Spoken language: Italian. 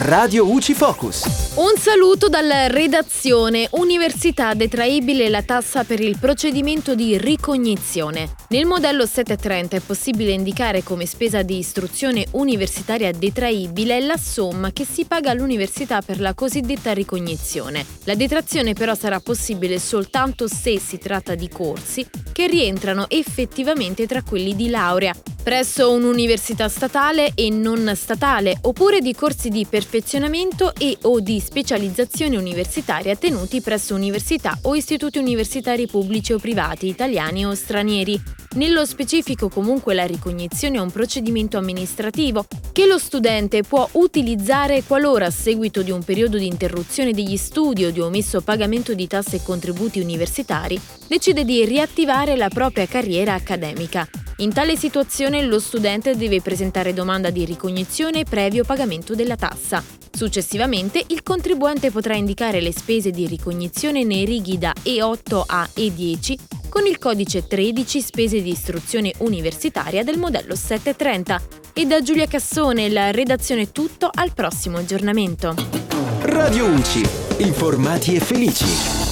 Radio UCI Focus. Un saluto dalla redazione. Università detraibile la tassa per il procedimento di ricognizione. Nel modello 730 è possibile indicare come spesa di istruzione universitaria detraibile la somma che si paga all'università per la cosiddetta ricognizione. La detrazione però sarà possibile soltanto se si tratta di corsi che rientrano effettivamente tra quelli di laurea presso un'università statale e non statale, oppure di corsi di perfezionamento e o di specializzazione universitaria tenuti presso università o istituti universitari pubblici o privati, italiani o stranieri. Nello specifico comunque la ricognizione è un procedimento amministrativo che lo studente può utilizzare qualora a seguito di un periodo di interruzione degli studi o di omesso pagamento di tasse e contributi universitari decide di riattivare la propria carriera accademica. In tale situazione lo studente deve presentare domanda di ricognizione previo pagamento della tassa. Successivamente il contribuente potrà indicare le spese di ricognizione nei righi da E8 a E10 con il codice 13 spese di istruzione universitaria del modello 730. E da Giulia Cassone la redazione tutto al prossimo aggiornamento. Radio UCI. Informati e felici.